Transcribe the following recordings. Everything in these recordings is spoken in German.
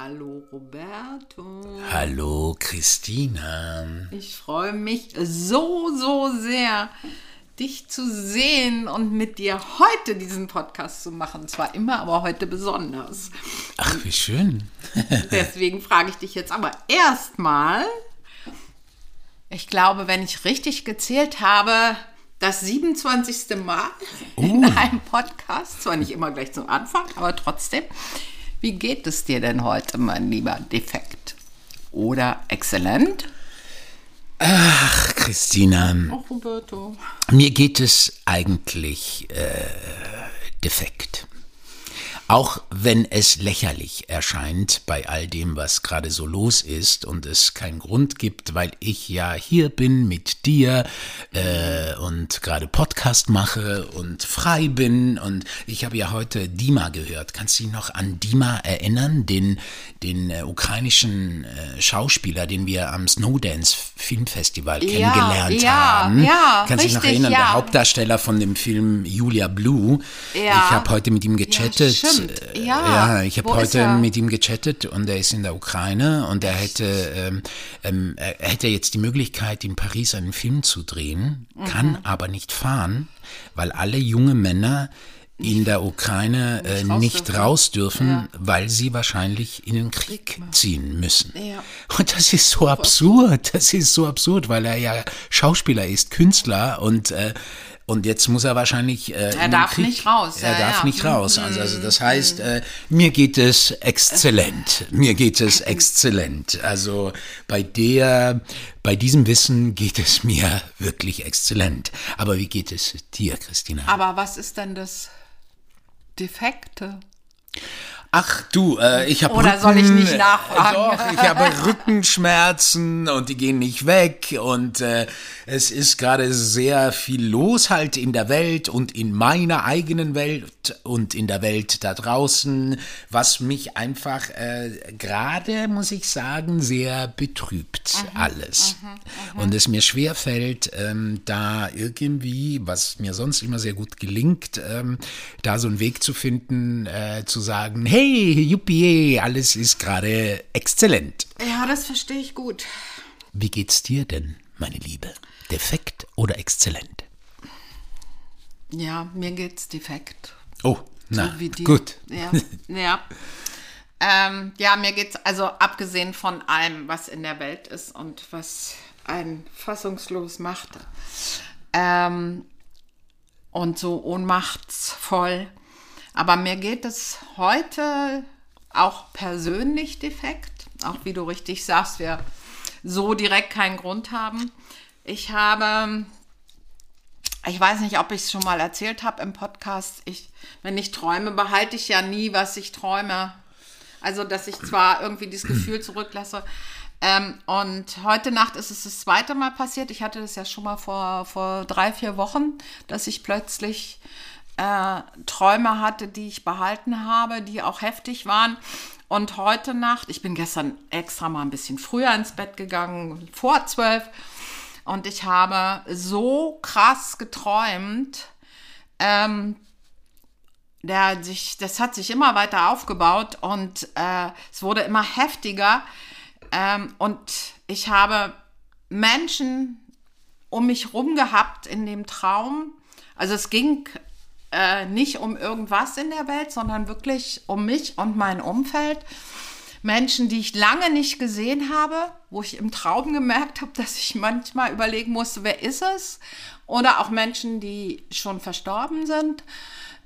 Hallo Roberto. Hallo Christina. Ich freue mich so, so sehr, dich zu sehen und mit dir heute diesen Podcast zu machen. Zwar immer, aber heute besonders. Ach, wie schön. Deswegen frage ich dich jetzt aber erstmal, ich glaube, wenn ich richtig gezählt habe, das 27. Mal in einem Podcast, zwar nicht immer gleich zum Anfang, aber trotzdem. Wie geht es dir denn heute, mein lieber Defekt? Oder exzellent? Ach, Christina. Ach, Roberto. Mir geht es eigentlich äh, defekt. Auch wenn es lächerlich erscheint bei all dem, was gerade so los ist und es keinen Grund gibt, weil ich ja hier bin mit dir äh, und gerade Podcast mache und frei bin und ich habe ja heute Dima gehört. Kannst du dich noch an Dima erinnern, den, den äh, ukrainischen äh, Schauspieler, den wir am Snowdance Filmfestival Ja, kennengelernt ja, haben? ja, Kannst du dich noch erinnern, ja. der Hauptdarsteller von dem Film Julia Blue? Ja. Ich habe heute mit ihm gechattet. Stimmt. Äh, Ja. ja ich habe heute mit ihm gechattet und er ist in der Ukraine und er hätte, ähm, ähm, er hätte jetzt die Möglichkeit, in Paris einen Film zu drehen, Mhm. kann aber nicht fahren, weil alle junge Männer in der Ukraine äh, raus nicht dürfen. raus dürfen, Ja. weil sie wahrscheinlich in den Krieg ziehen müssen. Ja. Und das ist so absurd, das ist so absurd, weil er ja Schauspieler ist, Künstler und äh, und jetzt muss er wahrscheinlich. Äh, den darf Krieg. nicht raus, Er ja, darf ja. nicht raus. Also, also das heißt, äh, mir geht es exzellent. Mir geht es exzellent. Also bei der, bei diesem Wissen geht es mir wirklich exzellent. Aber wie geht es dir, Christina? Aber was ist denn das Defekte? Ach du, äh, ich habe Oder soll ich nicht nachfragen? Doch, ich habe Rückenschmerzen und die gehen nicht weg und äh, es ist gerade sehr viel los halt in der Welt und in meiner eigenen Welt und in der Welt da draußen, was mich einfach äh, gerade, muss ich sagen, sehr betrübt Mhm, alles. Und es mir schwer fällt, ähm, da irgendwie, was mir sonst immer sehr gut gelingt, ähm, da so einen Weg zu finden, äh, zu sagen, hey, juppie, alles ist gerade exzellent. Ja, das verstehe ich gut. Wie geht's dir denn, meine Liebe? Defekt oder exzellent? Ja, mir geht's defekt. Oh, na, so gut. Ja, ja. Ähm, ja, mir geht's also abgesehen von allem, was in der Welt ist und was einen fassungslos macht ähm, und so ohnmachtsvoll. Aber mir geht es heute auch persönlich defekt, auch wie du richtig sagst, wir so direkt keinen Grund haben. Ich habe ich weiß nicht, ob ich es schon mal erzählt habe im Podcast. Ich, wenn ich träume, behalte ich ja nie, was ich träume. Also, dass ich zwar irgendwie dieses Gefühl zurücklasse. Ähm, und heute Nacht ist es das zweite Mal passiert. Ich hatte das ja schon mal vor, vor drei, vier Wochen, dass ich plötzlich äh, Träume hatte, die ich behalten habe, die auch heftig waren. Und heute Nacht, ich bin gestern extra mal ein bisschen früher ins Bett gegangen, vor zwölf. Und ich habe so krass geträumt. Ähm, der sich, das hat sich immer weiter aufgebaut und äh, es wurde immer heftiger. Ähm, und ich habe Menschen um mich rum gehabt in dem Traum. Also es ging äh, nicht um irgendwas in der Welt, sondern wirklich um mich und mein Umfeld. Menschen, die ich lange nicht gesehen habe, wo ich im Traum gemerkt habe, dass ich manchmal überlegen musste, wer ist es? Oder auch Menschen, die schon verstorben sind.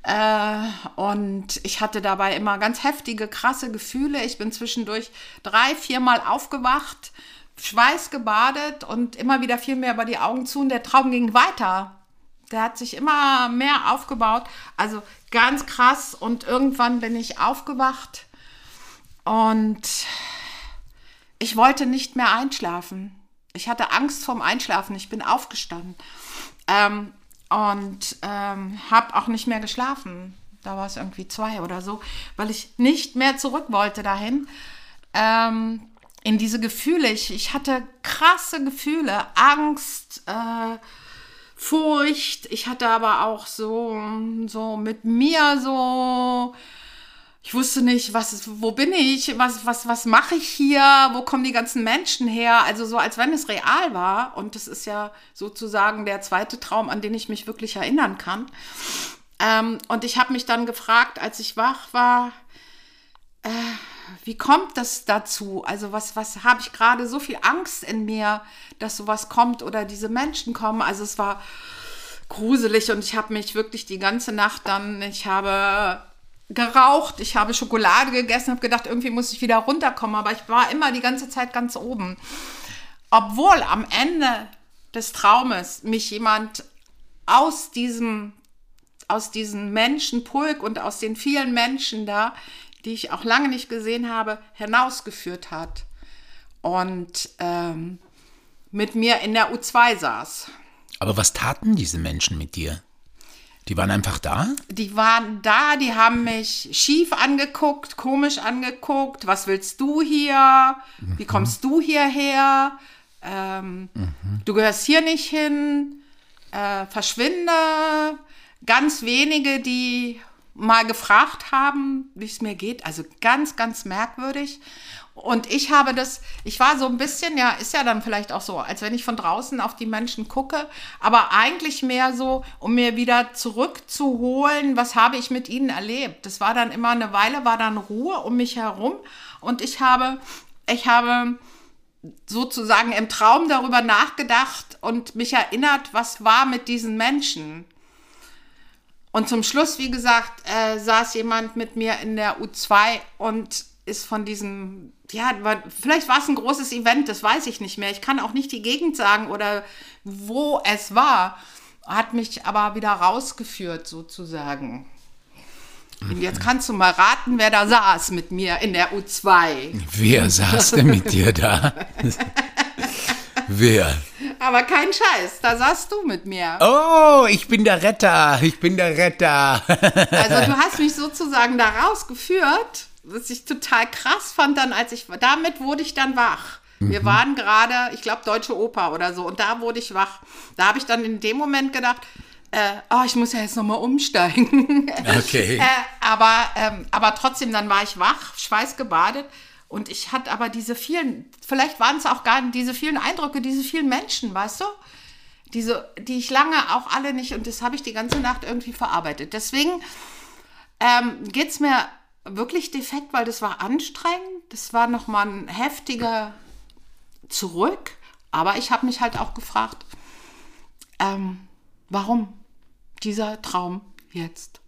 Äh, und ich hatte dabei immer ganz heftige, krasse Gefühle. Ich bin zwischendurch drei, viermal aufgewacht, schweißgebadet und immer wieder fiel mir aber die Augen zu und der Traum ging weiter. Der hat sich immer mehr aufgebaut. Also ganz krass. Und irgendwann bin ich aufgewacht und ich wollte nicht mehr einschlafen. Ich hatte Angst vorm Einschlafen. Ich bin aufgestanden. Ähm, und ähm, habe auch nicht mehr geschlafen. Da war es irgendwie zwei oder so, weil ich nicht mehr zurück wollte dahin. Ähm, in diese Gefühle. Ich, ich hatte krasse Gefühle, Angst, äh, Furcht. Ich hatte aber auch so, so mit mir so ich wusste nicht, was, wo bin ich, was, was, was mache ich hier, wo kommen die ganzen Menschen her? Also so, als wenn es real war. Und das ist ja sozusagen der zweite Traum, an den ich mich wirklich erinnern kann. Ähm, und ich habe mich dann gefragt, als ich wach war, äh, wie kommt das dazu? Also was, was habe ich gerade so viel Angst in mir, dass sowas kommt oder diese Menschen kommen? Also es war gruselig und ich habe mich wirklich die ganze Nacht dann, ich habe geraucht, ich habe Schokolade gegessen, habe gedacht, irgendwie muss ich wieder runterkommen, aber ich war immer die ganze Zeit ganz oben. Obwohl am Ende des Traumes mich jemand aus diesem aus diesem Menschenpulk und aus den vielen Menschen da, die ich auch lange nicht gesehen habe, hinausgeführt hat und ähm, mit mir in der U2 saß. Aber was taten diese Menschen mit dir? Die waren einfach da? Die waren da, die haben mich schief angeguckt, komisch angeguckt. Was willst du hier? Wie kommst du hierher? Ähm, mhm. Du gehörst hier nicht hin. Äh, verschwinde. Ganz wenige, die mal gefragt haben, wie es mir geht. Also ganz, ganz merkwürdig. Und ich habe das, ich war so ein bisschen, ja, ist ja dann vielleicht auch so, als wenn ich von draußen auf die Menschen gucke, aber eigentlich mehr so, um mir wieder zurückzuholen, was habe ich mit ihnen erlebt. Das war dann immer eine Weile, war dann Ruhe um mich herum und ich habe, ich habe sozusagen im Traum darüber nachgedacht und mich erinnert, was war mit diesen Menschen. Und zum Schluss, wie gesagt, äh, saß jemand mit mir in der U2 und ist von diesem, ja, vielleicht war es ein großes Event, das weiß ich nicht mehr. Ich kann auch nicht die Gegend sagen oder wo es war. Hat mich aber wieder rausgeführt, sozusagen. Und jetzt kannst du mal raten, wer da saß mit mir in der U2. Wer saß denn mit dir da? wer? Aber kein Scheiß, da saßt du mit mir. Oh, ich bin der Retter, ich bin der Retter. also du hast mich sozusagen da rausgeführt was ich total krass fand dann, als ich, damit wurde ich dann wach. Wir mhm. waren gerade, ich glaube, Deutsche Oper oder so, und da wurde ich wach. Da habe ich dann in dem Moment gedacht, äh, oh, ich muss ja jetzt nochmal umsteigen. Okay. äh, aber, ähm, aber trotzdem, dann war ich wach, schweißgebadet. Und ich hatte aber diese vielen, vielleicht waren es auch gar nicht diese vielen Eindrücke, diese vielen Menschen, weißt du? Diese, die ich lange auch alle nicht, und das habe ich die ganze Nacht irgendwie verarbeitet. Deswegen ähm, geht es mir wirklich defekt, weil das war anstrengend. Das war nochmal ein heftiger Zurück. Aber ich habe mich halt auch gefragt, ähm, warum dieser Traum jetzt?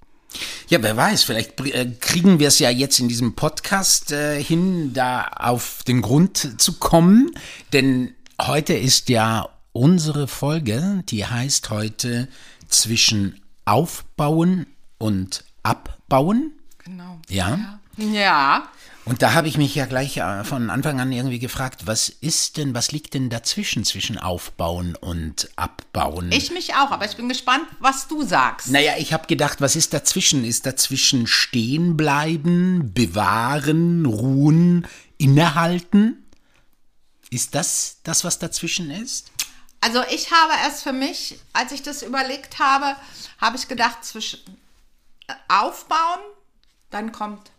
Ja, wer weiß, vielleicht äh, kriegen wir es ja jetzt in diesem Podcast äh, hin, da auf den Grund zu kommen. Denn heute ist ja unsere Folge, die heißt heute zwischen Aufbauen und Abbauen. Genau. Ja? Ja. Und da habe ich mich ja gleich äh, von Anfang an irgendwie gefragt, was ist denn, was liegt denn dazwischen zwischen Aufbauen und Abbauen? Ich mich auch, aber ich bin gespannt, was du sagst. Naja, ich habe gedacht, was ist dazwischen? Ist dazwischen stehen bleiben, bewahren, ruhen, innehalten? Ist das das, was dazwischen ist? Also ich habe erst für mich, als ich das überlegt habe, habe ich gedacht, zwischen Aufbauen dann kommt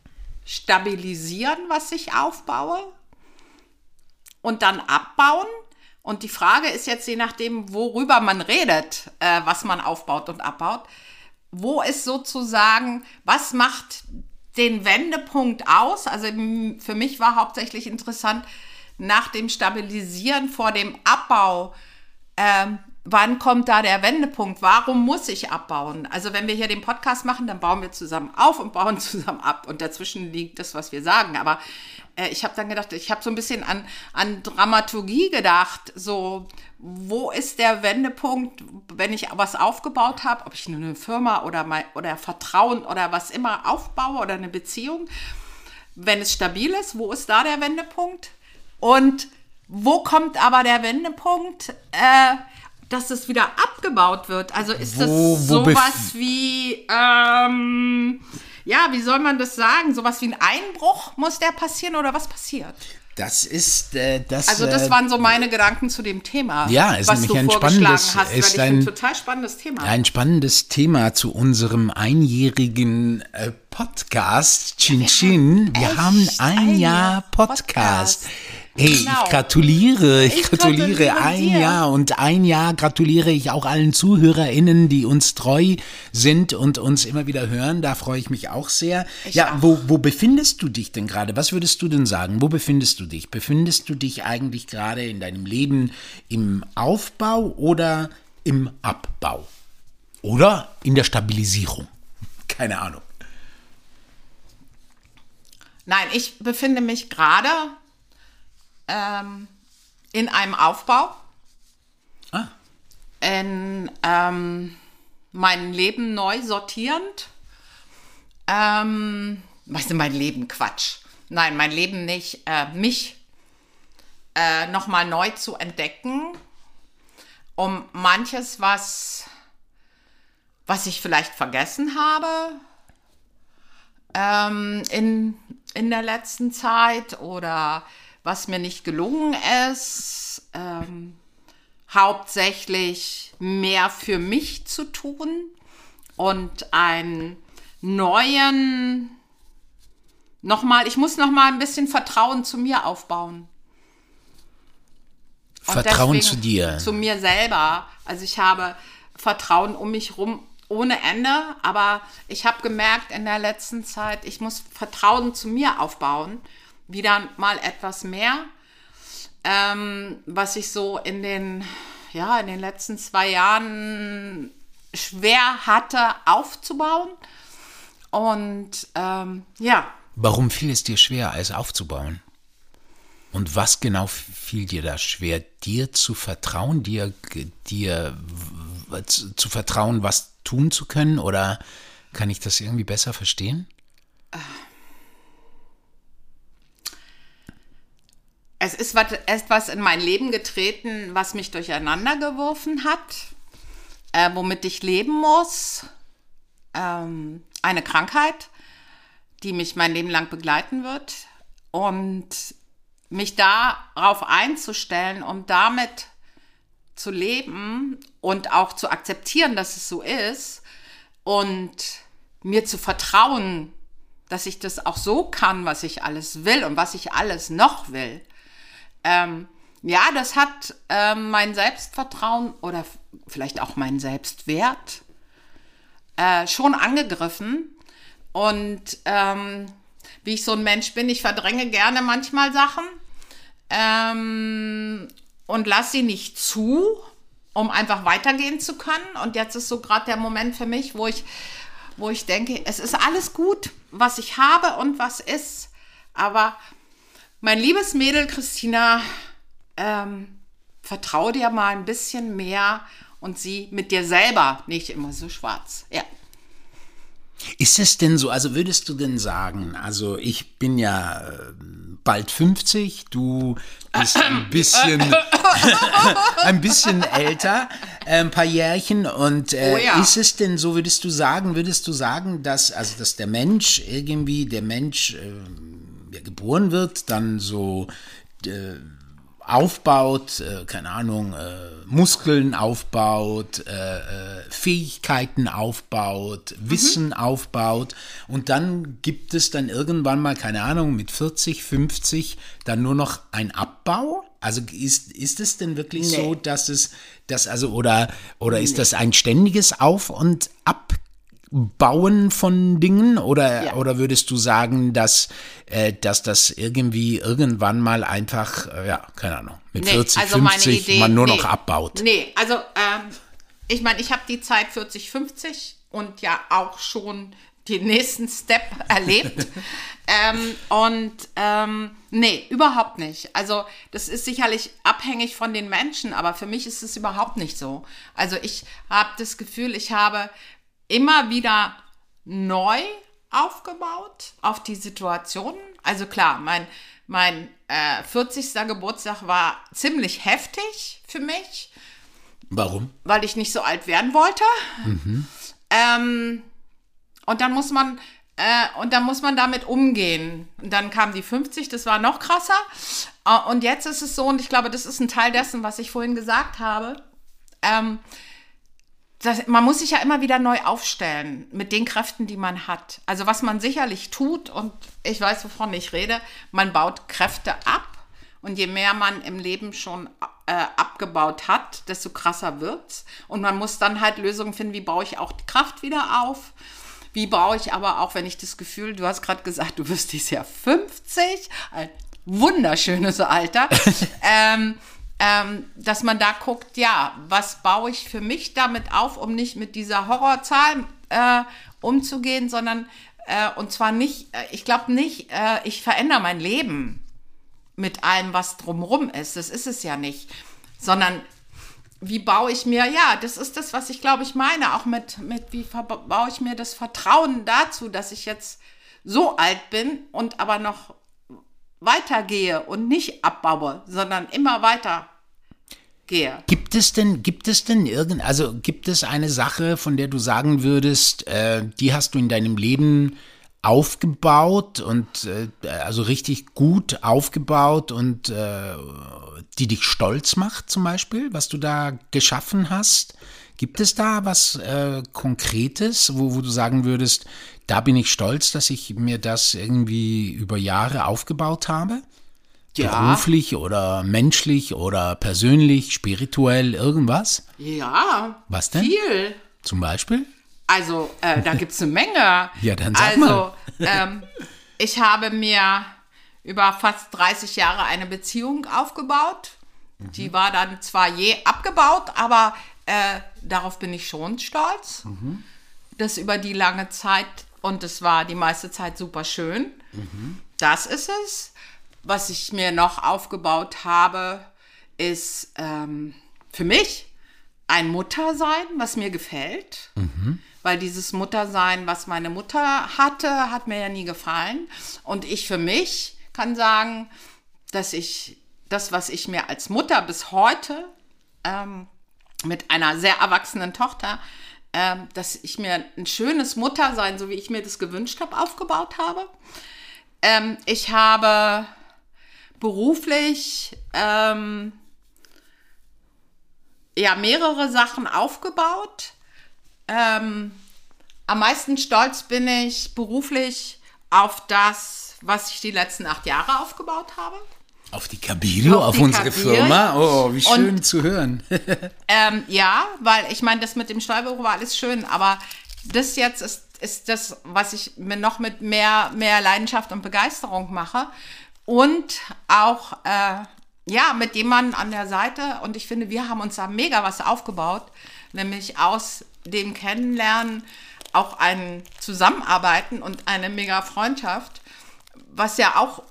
stabilisieren, was ich aufbaue. Und dann abbauen. Und die Frage ist jetzt, je nachdem, worüber man redet, äh, was man aufbaut und abbaut, wo ist sozusagen, was macht den Wendepunkt aus? Also für mich war hauptsächlich interessant, nach dem Stabilisieren vor dem Abbau, ähm, wann kommt da der Wendepunkt? Warum muss ich abbauen? Also wenn wir hier den Podcast machen, dann bauen wir zusammen auf und bauen zusammen ab. Und dazwischen liegt das, was wir sagen. Aber äh, ich habe dann gedacht, ich habe so ein bisschen an, an Dramaturgie gedacht. So, wo ist der Wendepunkt, wenn ich was aufgebaut habe, ob ich eine Firma oder, mein, oder Vertrauen oder was immer aufbaue oder eine Beziehung. Wenn es stabil ist, wo ist da der Wendepunkt? Und wo kommt aber der Wendepunkt? Äh, dass es wieder abgebaut wird. Also ist das wo, wo sowas wie, ähm, ja, wie soll man das sagen? Sowas wie ein Einbruch muss der passieren oder was passiert? Das ist äh, das. Also das äh, waren so meine Gedanken zu dem Thema. Ja, ist was nämlich du ein vorgeschlagen spannendes- hast, ist ein ein- total spannendes Thema. Ein spannendes Thema zu unserem einjährigen äh, Podcast Chin Chin. Wir haben ein Jahr Podcast. Podcast. Hey, Genau. ich gratuliere, ich, Ich gratuliere gratuliere ein dir. Jahr und ein Jahr gratuliere ich auch allen ZuhörerInnen, die uns treu sind und uns immer wieder hören. Da freue ich mich auch sehr. ja, auch. wo, wo befindest du dich denn gerade? Was würdest du denn sagen? Wo befindest du dich? Befindest du dich eigentlich gerade in deinem Leben im Aufbau oder im Abbau? Oder in der Stabilisierung? Keine Ahnung. Nein, ich befinde mich gerade ähm, in einem Aufbau, Ah, in ähm, mein Leben neu sortierend. Ähm, was ist denn mein Leben? Quatsch. Nein, mein Leben nicht. Äh, mich äh, nochmal neu zu entdecken, um manches, was, was ich vielleicht vergessen habe ähm, in, in der letzten Zeit oder was mir nicht gelungen ist, ähm, hauptsächlich mehr für mich zu tun und einen neuen, nochmal, ich muss nochmal ein bisschen Vertrauen zu mir aufbauen. Und Vertrauen zu dir. Zu mir selber. Also ich habe Vertrauen um mich rum ohne Ende, aber ich habe gemerkt in der letzten Zeit, ich muss Vertrauen zu mir aufbauen. Wieder mal etwas mehr, ähm, was ich so in den, ja, in den letzten zwei Jahren schwer hatte aufzubauen. Und ähm, ja, Warum fiel es dir schwer, es aufzubauen? Und was genau fiel dir da schwer, dir zu vertrauen, dir, dir zu, zu vertrauen, was tun zu können? Oder kann ich das irgendwie besser verstehen? Es ist wat- etwas in mein Leben getreten, was mich durcheinander geworfen hat, äh, womit ich leben muss. Ähm, eine Krankheit, die mich mein Leben lang begleiten wird. Und mich darauf einzustellen und damit zu leben und auch zu akzeptieren, dass es so ist und mir zu vertrauen, dass ich das auch so kann, was ich alles will und was ich alles noch will. Ähm, ja, das hat ähm, mein Selbstvertrauen oder vielleicht auch meinen Selbstwert äh, schon angegriffen. Und ähm, wie ich so ein Mensch bin, ich verdränge gerne manchmal Sachen ähm, und lasse sie nicht zu, um einfach weitergehen zu können. Und jetzt ist so gerade der Moment für mich, wo ich, wo ich denke, es ist alles gut, was ich habe und was ist. Aber mein liebes Mädel Christina, ähm, vertrau dir mal ein bisschen mehr und sieh mit dir selber nicht immer so schwarz. Ja. Ist es denn so, also würdest du denn sagen, also ich bin ja äh, bald 50, du bist ein bisschen, ein bisschen älter, äh, ein paar Jährchen und äh, Oh ja. ist es denn so, würdest du sagen, würdest du sagen, dass, also dass der Mensch irgendwie, der Mensch, äh, geboren wird, dann so äh, aufbaut, äh, keine Ahnung, äh, Muskeln aufbaut, äh, äh, Fähigkeiten aufbaut, Wissen aufbaut und dann gibt es dann irgendwann mal, keine Ahnung, mit 40, 50 dann nur noch ein Abbau? Also ist, ist es denn wirklich Nee. so, dass es, das also, oder, oder ist das ein ständiges Auf- und Abbauen von Dingen oder, Ja. oder würdest du sagen, dass, äh, dass das irgendwie irgendwann mal einfach, äh, ja, keine Ahnung, mit Nee, 40, also meine 50 Idee- man nur nee. noch abbaut? Nee, also ähm, ich meine, ich habe die Zeit 40, 50 und ja auch schon den nächsten Step erlebt. ähm, und ähm, nee, überhaupt nicht. Also das ist sicherlich abhängig von den Menschen, aber für mich ist es überhaupt nicht so. Also ich habe das Gefühl, ich habe immer wieder neu aufgebaut auf die Situation. Also klar, mein, mein äh, 40. Geburtstag war ziemlich heftig für mich Warum? weil ich nicht so alt werden wollte. Ähm, und dann muss man Äh, und da muss man damit umgehen. Und dann kam die 50, das war noch krasser. Äh, und jetzt ist es so, und ich glaube, das ist ein Teil dessen, was ich vorhin gesagt habe. Ähm, das, man muss sich ja immer wieder neu aufstellen mit den Kräften, die man hat. Also was man sicherlich tut, und ich weiß, wovon ich rede, man baut Kräfte ab. Und je mehr man im Leben schon äh, abgebaut hat, desto krasser wird's. Und man muss dann halt Lösungen finden, wie baue ich auch die Kraft wieder auf. Wie baue ich aber auch, wenn ich das Gefühl, du hast gerade gesagt, du wirst dieses Jahr 50, ein wunderschönes Alter. ähm, ähm, dass man da guckt, ja, was baue ich für mich damit auf, um nicht mit dieser Horrorzahl äh, umzugehen, sondern äh, und zwar nicht, äh, ich glaube nicht, äh, ich verändere mein Leben mit allem, was drumherum ist. Das ist es ja nicht, sondern wie baue ich mir, ja, das ist das, was ich glaube ich meine, auch mit, mit wie baue ich mir das Vertrauen dazu, dass ich jetzt so alt bin und aber noch weitergehe und nicht abbaue, sondern immer weiter gehe. Gibt es denn, gibt es denn irgend, also gibt es eine Sache, von der du sagen würdest, äh, die hast du in deinem Leben aufgebaut und äh, also richtig gut aufgebaut und äh, die dich stolz macht zum Beispiel, was du da geschaffen hast? Gibt es da was äh, Konkretes, wo, wo du sagen würdest, da bin ich stolz, dass ich mir das irgendwie über Jahre aufgebaut habe? Ja. Beruflich oder menschlich oder persönlich, spirituell, irgendwas? Ja. Was denn? Viel. Zum Beispiel? Also, äh, da gibt es eine Menge. ja, dann sag also, mal. ähm, ich habe mir über fast 30 Jahre eine Beziehung aufgebaut. Mhm. Die war dann zwar je abgebaut, aber äh, darauf bin ich schon stolz. Mhm. Das über die lange Zeit und es war die meiste Zeit super schön. Mhm. Das ist es. Was ich mir noch aufgebaut habe, ist ähm, für mich ein Muttersein, was mir gefällt. Mhm. Weil dieses Muttersein, was meine Mutter hatte, hat mir ja nie gefallen. Und ich für mich kann sagen, dass ich das, was ich mir als Mutter bis heute ähm, mit einer sehr erwachsenen Tochter, ähm, dass ich mir ein schönes Muttersein, so wie ich mir das gewünscht habe, aufgebaut habe. Ähm, ich habe beruflich ähm, ja mehrere Sachen aufgebaut. Ähm, am meisten stolz bin ich beruflich auf das, was ich die letzten acht Jahre aufgebaut habe. Auf die Cabrio, auf, auf die unsere Cabrio. Firma. Oh, wie schön Und, zu hören. ähm, ja, weil ich meine, das mit dem Steuerbüro war alles schön, aber das jetzt ist, ist das, was ich mir noch mit mehr, mehr Leidenschaft und Begeisterung mache. Und auch, äh, ja, mit jemandem an der Seite. Und ich finde, wir haben uns da mega was aufgebaut, nämlich aus dem Kennenlernen auch ein Zusammenarbeiten und eine mega Freundschaft, was ja auch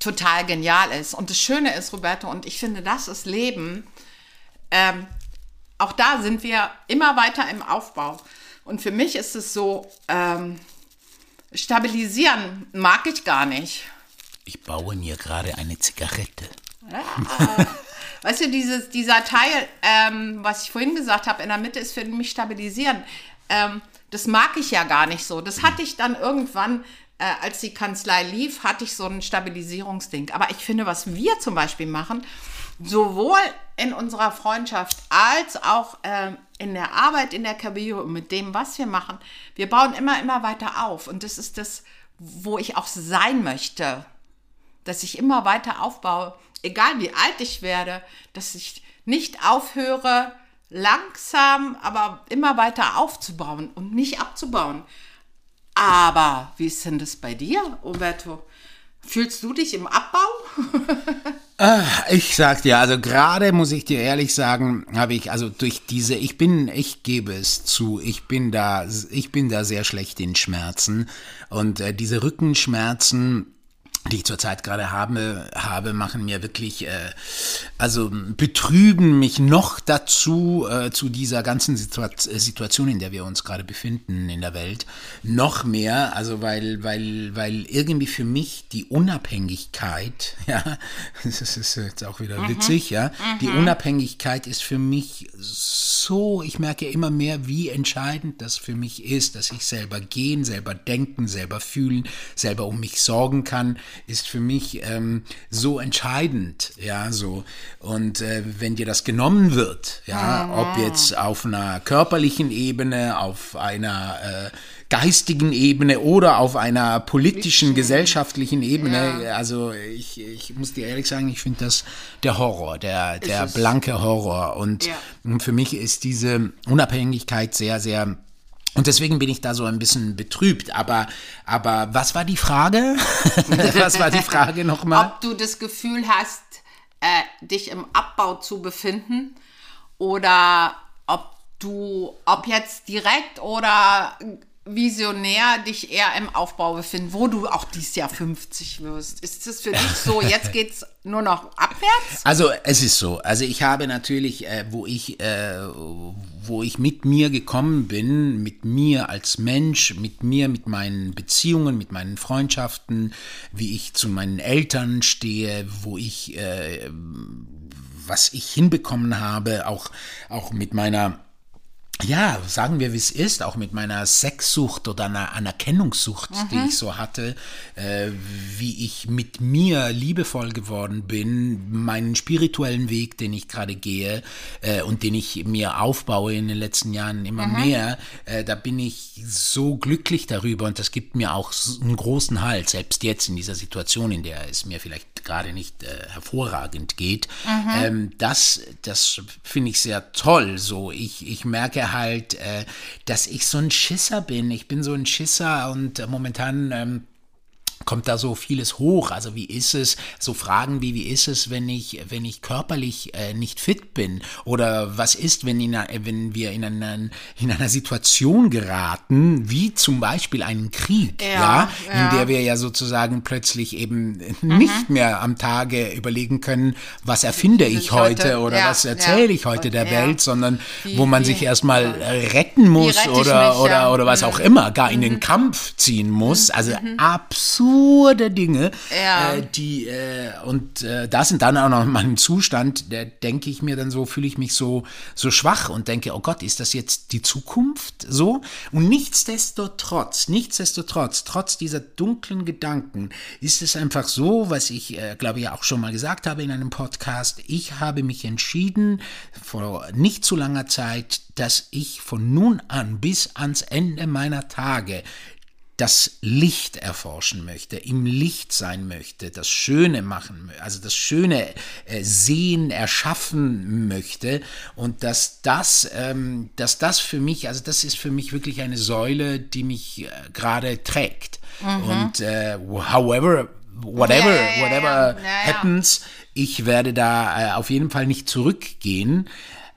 total genial ist. Und das Schöne ist, Roberto, und ich finde, das ist Leben. Ähm, auch da sind wir immer weiter im Aufbau. Und für mich ist es so, ähm, stabilisieren mag ich gar nicht. Ich baue mir gerade eine Zigarette. Ja. weißt du, dieses, dieser Teil, ähm, was ich vorhin gesagt habe, in der Mitte ist für mich stabilisieren. Ähm, das mag ich ja gar nicht so. Das hatte ich dann irgendwann äh, als die Kanzlei lief, hatte ich so ein Stabilisierungsding. Aber ich finde, was wir zum Beispiel machen, sowohl in unserer Freundschaft als auch äh, in der Arbeit in der Cabrio und mit dem, was wir machen, wir bauen immer, immer weiter auf. Und das ist das, wo ich auch sein möchte, dass ich immer weiter aufbaue, egal wie alt ich werde, dass ich nicht aufhöre, langsam, aber immer weiter aufzubauen und nicht abzubauen. Aber wie ist denn das bei dir, Roberto? Fühlst du dich im Abbau? Ah, ich sag dir, also gerade muss ich dir ehrlich sagen, habe ich also durch diese, ich bin, ich gebe es zu, ich bin da, ich bin da sehr schlecht in Schmerzen und äh, diese Rückenschmerzen, die ich zurzeit gerade habe, habe, machen mir wirklich, äh, also betrüben mich noch dazu, äh, zu dieser ganzen Situa Situation, in der wir uns gerade befinden in der Welt, noch mehr, also weil, weil, weil irgendwie für mich die Unabhängigkeit, ja, das ist jetzt auch wieder mhm. witzig, ja, mhm. die Unabhängigkeit ist für mich so, ich merke immer mehr, wie entscheidend das für mich ist, dass ich selber gehen, selber denken, selber fühlen, selber um mich sorgen kann, ist für mich ähm, so entscheidend, ja, so. Und äh, wenn dir das genommen wird, ja, mhm. ob jetzt auf einer körperlichen Ebene, auf einer äh, geistigen Ebene oder auf einer politischen, gesellschaftlichen Ebene. Ja. Also ich, ich muss dir ehrlich sagen, ich finde das der Horror, der, der blanke Horror. Und ja. für mich ist diese Unabhängigkeit sehr, sehr und deswegen bin ich da so ein bisschen betrübt. Aber, aber was war die Frage? was war die Frage nochmal? Ob du das Gefühl hast, äh, dich im Abbau zu befinden oder ob du, ob jetzt direkt oder visionär dich eher im Aufbau befinden, wo du auch dieses Jahr 50 wirst. Ist es für dich so, jetzt geht es nur noch abwärts? Also es ist so. Also ich habe natürlich, äh, wo ich, äh, wo ich mit mir gekommen bin, mit mir als Mensch, mit mir, mit meinen Beziehungen, mit meinen Freundschaften, wie ich zu meinen Eltern stehe, wo ich, äh, was ich hinbekommen habe, auch, auch mit meiner ja, sagen wir, wie es ist, auch mit meiner Sexsucht oder einer Anerkennungssucht, mhm. die ich so hatte, äh, wie ich mit mir liebevoll geworden bin, meinen spirituellen Weg, den ich gerade gehe äh, und den ich mir aufbaue in den letzten Jahren immer mhm. mehr, äh, da bin ich so glücklich darüber und das gibt mir auch einen großen Halt, selbst jetzt in dieser Situation, in der es mir vielleicht gerade nicht äh, hervorragend geht. Mhm. Ähm, das das finde ich sehr toll. So, ich, ich merke halt, äh, dass ich so ein Schisser bin. Ich bin so ein Schisser und äh, momentan ähm, kommt da so vieles hoch. Also wie ist es, so Fragen wie, wie ist es, wenn ich, wenn ich körperlich äh, nicht fit bin? Oder was ist, wenn, in, wenn wir in, einen, in einer Situation geraten, wie zum Beispiel einen Krieg, ja, ja, ja. in der wir ja sozusagen plötzlich eben mhm. nicht mehr am Tage überlegen können, was erfinde ich heute, heute oder ja, was erzähle ich heute der Welt, sondern wie, wo man wie, sich erstmal retten muss oder, mich, oder, oder was auch mhm. immer, gar in den mhm. Kampf ziehen muss. Also mhm. absolut absurde Dinge, ja. äh, die äh, und äh, das sind dann auch noch in meinem Zustand, der denke ich mir dann so, fühle ich mich so so schwach und denke, oh Gott, ist das jetzt die Zukunft so? Und nichtsdestotrotz, nichtsdestotrotz, trotz dieser dunklen Gedanken, ist es einfach so, was ich äh, glaube ich auch schon mal gesagt habe in einem Podcast, ich habe mich entschieden vor nicht zu langer Zeit, dass ich von nun an bis ans Ende meiner Tage das Licht erforschen möchte, im Licht sein möchte, das Schöne machen, also das Schöne äh, sehen, erschaffen möchte und dass das, ähm, dass das für mich, also das ist für mich wirklich eine Säule, die mich äh, gerade trägt. Mhm. Und äh, however, whatever, ja, ja, whatever ja, happens, ich werde da äh, auf jeden Fall nicht zurückgehen.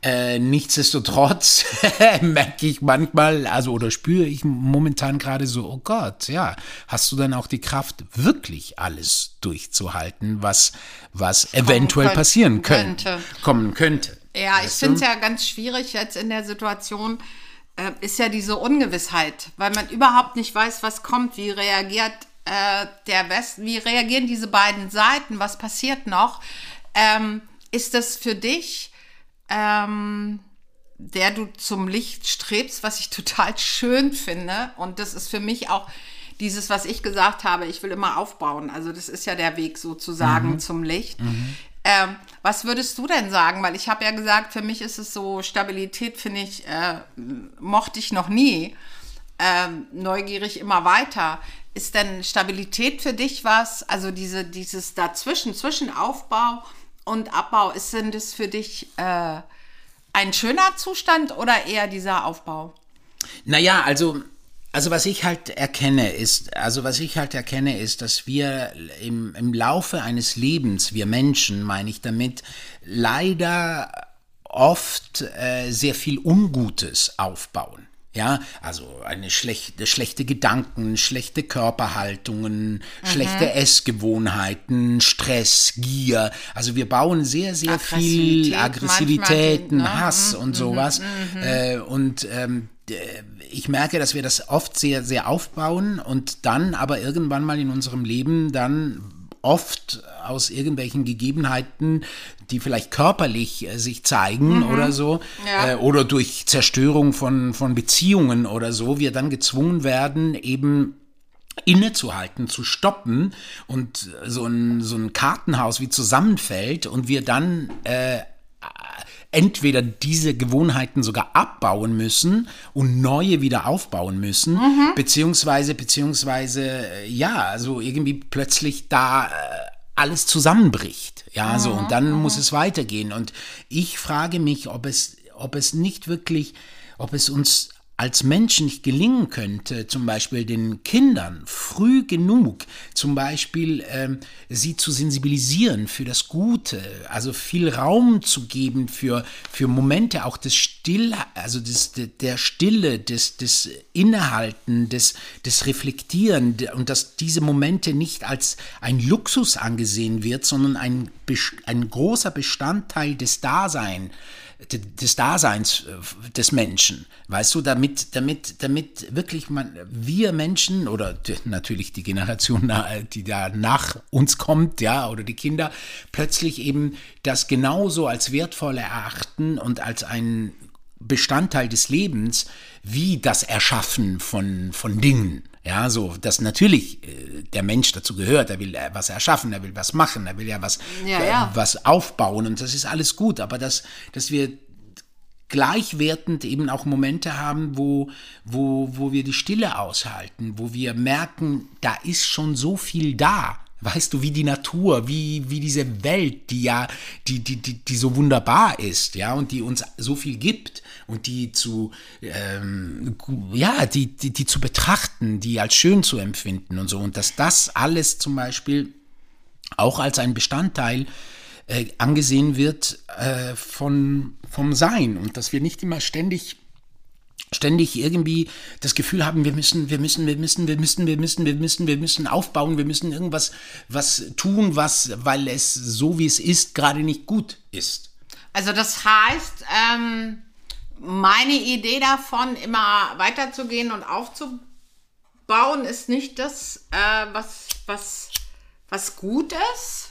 Äh, nichtsdestotrotz merke ich manchmal, also oder spüre ich momentan gerade so, oh Gott, ja, hast du dann auch die Kraft, wirklich alles durchzuhalten, was, was eventuell könnte, passieren könnte, könnte, kommen könnte. Ja, ich finde es ja ganz schwierig jetzt in der Situation, äh, ist ja diese Ungewissheit, weil man überhaupt nicht weiß, was kommt, wie reagiert äh, der Westen, wie reagieren diese beiden Seiten, was passiert noch. Ähm, ist das für dich ähm, der du zum Licht strebst, was ich total schön finde. Und das ist für mich auch dieses, was ich gesagt habe, ich will immer aufbauen. Also das ist ja der Weg sozusagen mhm. zum Licht. Mhm. Ähm, was würdest du denn sagen? Weil ich habe ja gesagt, für mich ist es so, Stabilität finde ich, äh, mochte ich noch nie. Ähm, neugierig immer weiter. Ist denn Stabilität für dich was? Also diese, dieses dazwischen, zwischen Aufbau und Abbau, ist denn das für dich äh, ein schöner Zustand oder eher dieser Aufbau? Naja, also, also was ich halt erkenne ist, also was ich halt erkenne ist, dass wir im, im Laufe eines Lebens, wir Menschen, meine ich damit, leider oft äh, sehr viel Ungutes aufbauen. Ja, also eine schlechte, schlechte Gedanken, schlechte Körperhaltungen, mhm. schlechte Essgewohnheiten, Stress, Gier. Also wir bauen sehr, sehr Aggressivität viel Aggressivitäten, ne? Hass mhm. und sowas. Mhm. Äh, und ähm, ich merke, dass wir das oft sehr, sehr aufbauen und dann aber irgendwann mal in unserem Leben dann oft aus irgendwelchen Gegebenheiten, die vielleicht körperlich äh, sich zeigen mhm. oder so, ja. äh, oder durch Zerstörung von, von Beziehungen oder so, wir dann gezwungen werden, eben innezuhalten, zu stoppen und so ein, so ein Kartenhaus wie zusammenfällt und wir dann äh, entweder diese Gewohnheiten sogar abbauen müssen und neue wieder aufbauen müssen, mhm. beziehungsweise, beziehungsweise, äh, ja, also irgendwie plötzlich da äh, alles zusammenbricht. Ja, mhm. so, und dann mhm. muss es weitergehen. Und ich frage mich, ob es, ob es nicht wirklich, ob es uns als Menschen nicht gelingen könnte, zum Beispiel den Kindern früh genug, zum Beispiel ähm, sie zu sensibilisieren für das Gute, also viel Raum zu geben für, für Momente auch des Still, also des, der Stille, des, des Innehalten, des, des Reflektieren und dass diese Momente nicht als ein Luxus angesehen wird, sondern ein, ein großer Bestandteil des Daseins des Daseins äh, des Menschen, weißt du, damit, damit, damit wirklich man, wir Menschen oder natürlich die Generation, die da nach uns kommt, ja, oder die Kinder, plötzlich eben das genauso als wertvoll erachten und als ein Bestandteil des Lebens wie das Erschaffen von, von Dingen. Ja, so, dass natürlich äh, der Mensch dazu gehört, er will äh, was erschaffen, er will was machen, er will ja was, ja, ja. Äh, was aufbauen und das ist alles gut, aber dass, dass wir gleichwertend eben auch Momente haben, wo, wo, wo wir die Stille aushalten, wo wir merken, da ist schon so viel da. Weißt du, wie die Natur, wie, wie diese Welt, die ja, die, die, die, die so wunderbar ist, ja, und die uns so viel gibt und die zu, ähm, ja, die, die, die zu betrachten, die als schön zu empfinden und so. Und dass das alles zum Beispiel auch als ein Bestandteil äh, angesehen wird äh, von, vom Sein und dass wir nicht immer ständig ständig irgendwie das Gefühl haben, wir müssen, wir müssen, wir müssen, wir müssen, wir müssen, wir müssen, wir müssen aufbauen, wir müssen irgendwas was tun, was, weil es so wie es ist, gerade nicht gut ist. Also das heißt, ähm, meine Idee davon, immer weiterzugehen und aufzubauen, ist nicht das, äh, was, was, was gut ist.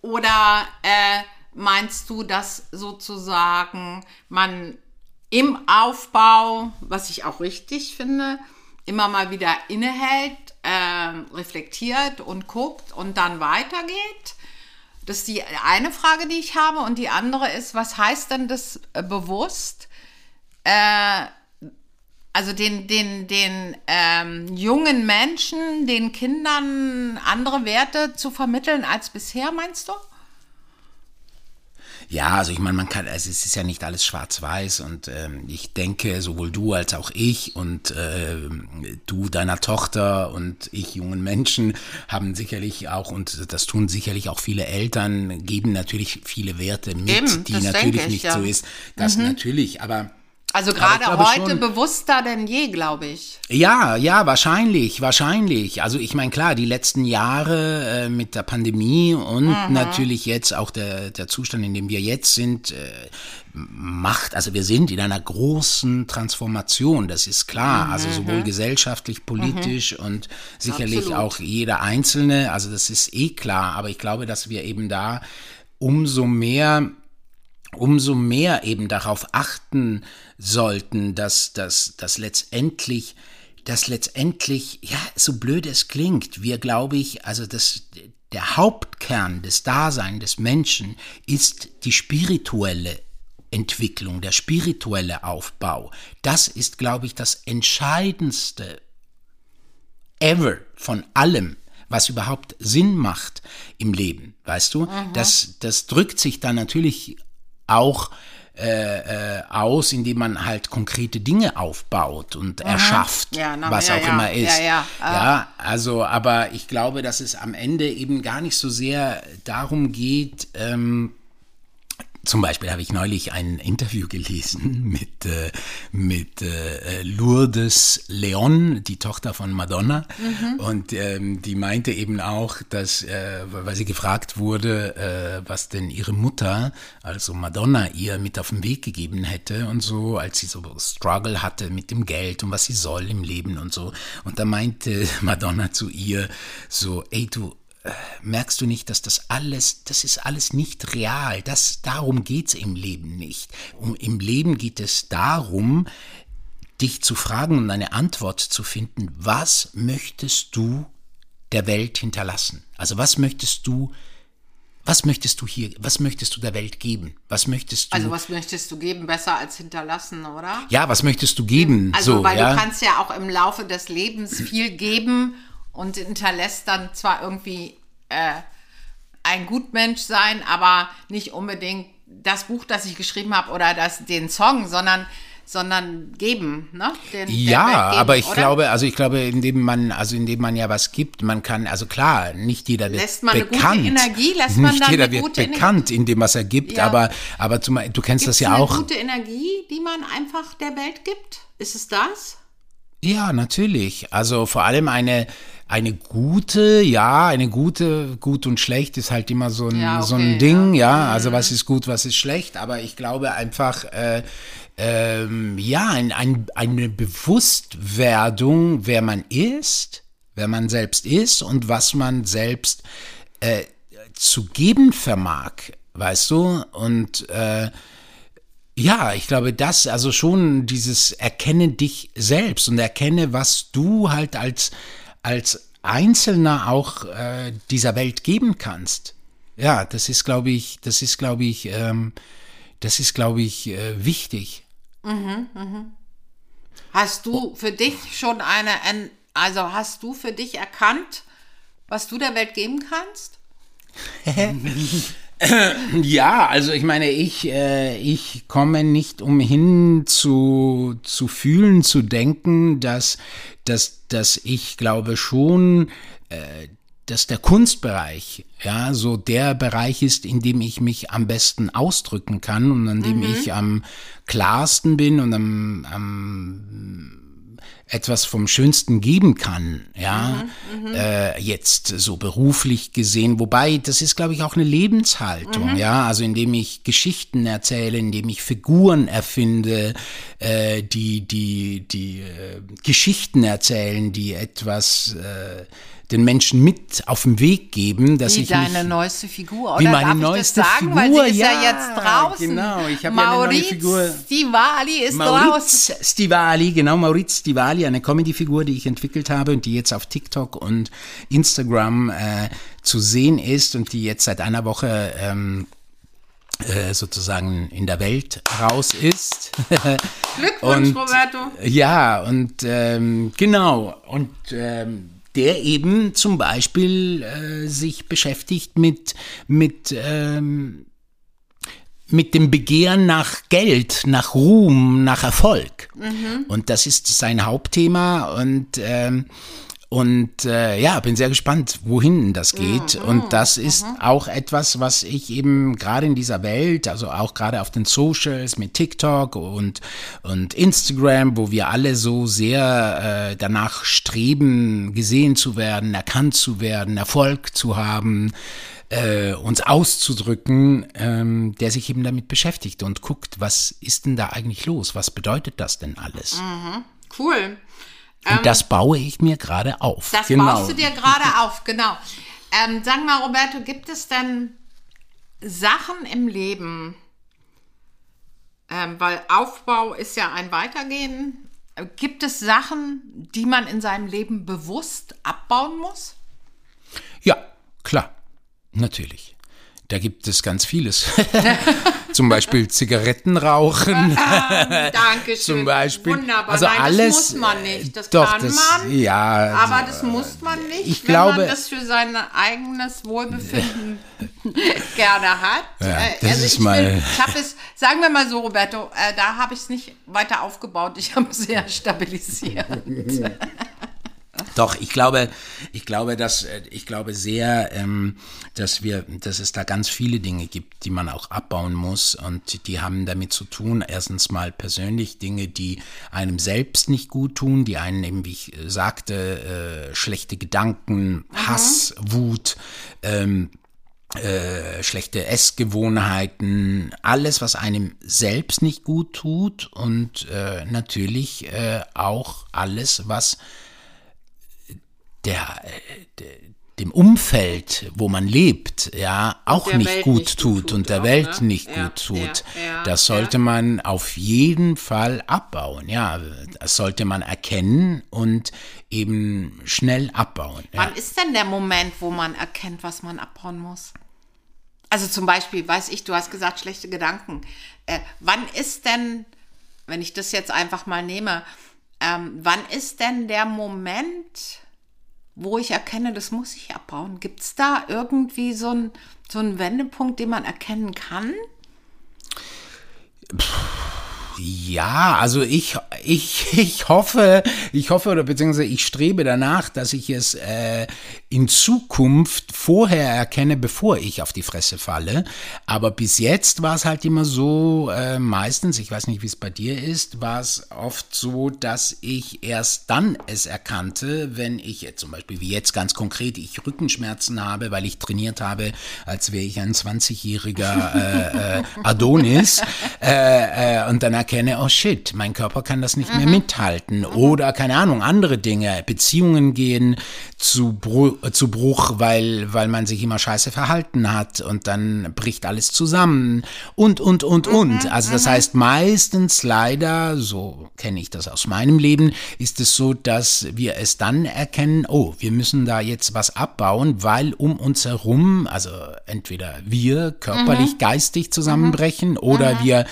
Oder äh, meinst du, dass sozusagen man im Aufbau, was ich auch richtig finde, immer mal wieder innehält, äh, reflektiert und guckt und dann weitergeht? Das ist die eine Frage, die ich habe. Und die andere ist, was heißt denn das äh, bewusst? Äh, also den, den, den ähm, jungen Menschen, den Kindern andere Werte zu vermitteln als bisher, meinst du? Ja, also ich meine, man kann, also es ist ja nicht alles schwarz-weiß und ähm, ich denke, sowohl du als auch ich und äh, du deiner Tochter und ich jungen Menschen haben sicherlich auch, und das tun sicherlich auch viele Eltern, geben natürlich viele Werte mit, Eben, die natürlich ich, nicht ja. so ist. Das mhm. natürlich, aber also gerade heute schon, bewusster denn je, glaube ich. Ja, ja, wahrscheinlich, wahrscheinlich. Also ich meine, klar, die letzten Jahre äh, mit der Pandemie und mhm. natürlich jetzt auch der, der Zustand, in dem wir jetzt sind, äh, macht, also wir sind in einer großen Transformation, das ist klar. Mhm. Also sowohl mhm. gesellschaftlich, politisch mhm. und sicherlich Absolut. auch jeder Einzelne, also das ist eh klar. Aber ich glaube, dass wir eben da umso mehr umso mehr eben darauf achten sollten, dass, dass, dass letztendlich, dass letztendlich, ja, so blöd es klingt, wir glaube ich, also das, der Hauptkern des Daseins des Menschen ist die spirituelle Entwicklung, der spirituelle Aufbau. Das ist, glaube ich, das Entscheidendste ever von allem, was überhaupt Sinn macht im Leben, weißt du? Das, das drückt sich dann natürlich auch äh, äh, aus, indem man halt konkrete Dinge aufbaut und mhm. erschafft, ja, na, was ja, auch ja. immer ist. Ja, ja, also, aber ich glaube, dass es am Ende eben gar nicht so sehr darum geht, ähm, zum Beispiel habe ich neulich ein Interview gelesen mit, äh, mit äh, Lourdes Leon, die Tochter von Madonna. Mhm. Und ähm, die meinte eben auch, dass, äh, weil sie gefragt wurde, äh, was denn ihre Mutter, also Madonna, ihr mit auf den Weg gegeben hätte und so, als sie so Struggle hatte mit dem Geld und was sie soll im Leben und so. Und da meinte Madonna zu ihr so, ey du, merkst du nicht, dass das alles, das ist alles nicht real. Das, darum geht's im Leben nicht. Um, Im Leben geht es darum, dich zu fragen und eine Antwort zu finden, was möchtest du der Welt hinterlassen? Also was möchtest du, was möchtest du hier, was möchtest du der Welt geben? Was möchtest du? Also was möchtest du geben, besser als hinterlassen, oder? Ja, was möchtest du geben? Also so, weil ja? du kannst ja auch im Laufe des Lebens viel geben und hinterlässt dann zwar irgendwie äh, ein Gutmensch sein, aber nicht unbedingt das Buch, das ich geschrieben habe oder das, den Song, sondern sondern geben, ne? Den, ja, geben, aber ich oder? glaube, also ich glaube, indem man, also indem man ja was gibt, man kann, also klar, nicht jeder wird lässt man bekannt. Eine gute Energie, lässt man nicht jeder wird bekannt, in dem was er gibt, ja. aber, aber zum, du kennst Gibt's das ja eine auch. Gute Energie, die man einfach der Welt gibt, ist es das? Ja, natürlich. Also vor allem eine eine gute, ja, eine gute, gut und schlecht ist halt immer so ein, Ja, so okay, ein Ding, ja. ja. Also Mhm. was ist gut, was ist schlecht, aber ich glaube einfach, äh, ähm, ja, ein, ein, eine Bewusstwerdung, wer man ist, wer man selbst ist und was man selbst äh, zu geben vermag, weißt du? Und äh, ja, ich glaube, das, also schon dieses Erkenne dich selbst und erkenne, was du halt als, als Einzelner auch äh, dieser Welt geben kannst. Ja, das ist, glaube ich, das ist, glaube ich, ähm, das ist, glaube ich, äh, wichtig. Hast du für dich schon eine, also hast du für dich erkannt, was du der Welt geben kannst? Ja, also ich meine, ich, äh, ich komme nicht umhin zu, zu fühlen, zu denken, dass, dass, dass ich glaube schon, äh, dass der Kunstbereich ja so der Bereich ist, in dem ich mich am besten ausdrücken kann und an dem ich am klarsten bin und am, am etwas vom Schönsten geben kann, ja, äh, jetzt so beruflich gesehen, wobei das ist, glaube ich, auch eine Lebenshaltung, ja, also indem ich Geschichten erzähle, indem ich Figuren erfinde, äh, die die die äh, Geschichten erzählen, die etwas äh, den Menschen mit auf den Weg geben, dass Wie ich deine mich neueste Figur, oder? Wie meine Darf ich neueste das sagen? Weil Figur, sie ist ja, ja, jetzt draußen. genau. Ich hab ja eine neue Figur. Stivali ist draußen. Mauriz Stivali, genau, Mauriz Stivali, eine Comedy-Figur, die ich entwickelt habe und die jetzt auf TikTok und Instagram äh, zu sehen ist und die jetzt seit einer Woche ähm, äh, sozusagen in der Welt raus ist. Glückwunsch, Und- Roberto. Ja, und ähm, genau, und ähm, der eben zum Beispiel äh, sich beschäftigt mit, mit, ähm, mit dem Begehren nach Geld, nach Ruhm, nach Erfolg. Und das ist sein Hauptthema und ähm, und äh, ja, bin sehr gespannt, wohin das geht. Und das ist auch etwas, was ich eben gerade in dieser Welt, also auch gerade auf den Socials mit TikTok und, und Instagram, wo wir alle so sehr äh, danach streben, gesehen zu werden, erkannt zu werden, Erfolg zu haben, äh, uns auszudrücken, ähm, der sich eben damit beschäftigt und guckt, was ist denn da eigentlich los? Was bedeutet das denn alles? Cool. Und das baue ich mir gerade auf. Das genau. baust du dir gerade auf, genau. Ähm, sag mal, Roberto, gibt es denn Sachen im Leben, ähm, weil Aufbau ist ja ein Weitergehen, äh, gibt es Sachen, die man in seinem Leben bewusst abbauen muss? Ja, klar, natürlich. Da gibt es ganz vieles. Zum Beispiel Zigaretten rauchen. Dankeschön. Zum Beispiel. Wunderbar. Also Nein, alles, das muss man nicht. Das doch, kann das- man. ja, aber also, das muss man nicht, ich wenn man glaube- das für sein eigenes Wohlbefinden gerne hat. Ja, Äh, das ist ich mal- bin- ich habe es, sagen wir mal so, Roberto, äh, da habe ich es nicht weiter aufgebaut. Ich habe es sehr stabilisiert. Doch, ich glaube, ich glaube, dass äh, ich glaube sehr, ähm, dass wir, dass es da ganz viele Dinge gibt, die man auch abbauen muss und die haben damit zu tun. Erstens mal persönlich Dinge, die einem selbst nicht gut tun, die einen eben, wie ich äh, sagte, äh, schlechte Gedanken, Hass, mhm. Wut. Ähm, äh, schlechte Essgewohnheiten, alles, was einem selbst nicht gut tut und äh, natürlich äh, auch alles, was der, der, dem Umfeld, wo man lebt, ja, auch nicht Welt gut nicht tut, tut und der auch, Welt ne? nicht ja, gut tut. Ja, ja, das sollte man auf jeden Fall abbauen. Ja, das sollte man erkennen und eben schnell abbauen. Wann ist denn der Moment, wo man erkennt, was man abbauen muss? Also zum Beispiel, weiß ich, du hast gesagt, schlechte Gedanken. Äh, wann ist denn, wenn ich das jetzt einfach mal nehme, ähm, wann ist denn der Moment, wo ich erkenne, das muss ich abbauen? Gibt es da irgendwie so einen so Wendepunkt, den man erkennen kann? Ja, also ich, ich, ich hoffe, ich hoffe oder beziehungsweise ich strebe danach, dass ich es äh, in Zukunft vorher erkenne, bevor ich auf die Fresse falle. Aber bis jetzt war es halt immer so, äh, meistens, ich weiß nicht, wie es bei dir ist, war es oft so, dass ich erst dann es erkannte, wenn ich jetzt zum Beispiel, wie jetzt ganz konkret, ich Rückenschmerzen habe, weil ich trainiert habe, als wäre ich ein 20-jähriger äh, äh, Adonis. Äh, äh, und dann erkenne, oh shit, mein Körper kann das nicht mhm. mehr mithalten. Oder keine Ahnung, andere Dinge, Beziehungen gehen zu, Bru zu Bruch, weil, weil man sich immer scheiße verhalten hat und dann bricht alles zusammen und, und, und, mhm. und. Also das mhm. heißt, meistens leider, so kenne ich das aus meinem Leben, ist es so, dass wir es dann erkennen, oh, wir müssen da jetzt was abbauen, weil um uns herum, also entweder wir körperlich, mhm. geistig zusammenbrechen mhm. oder mhm. wir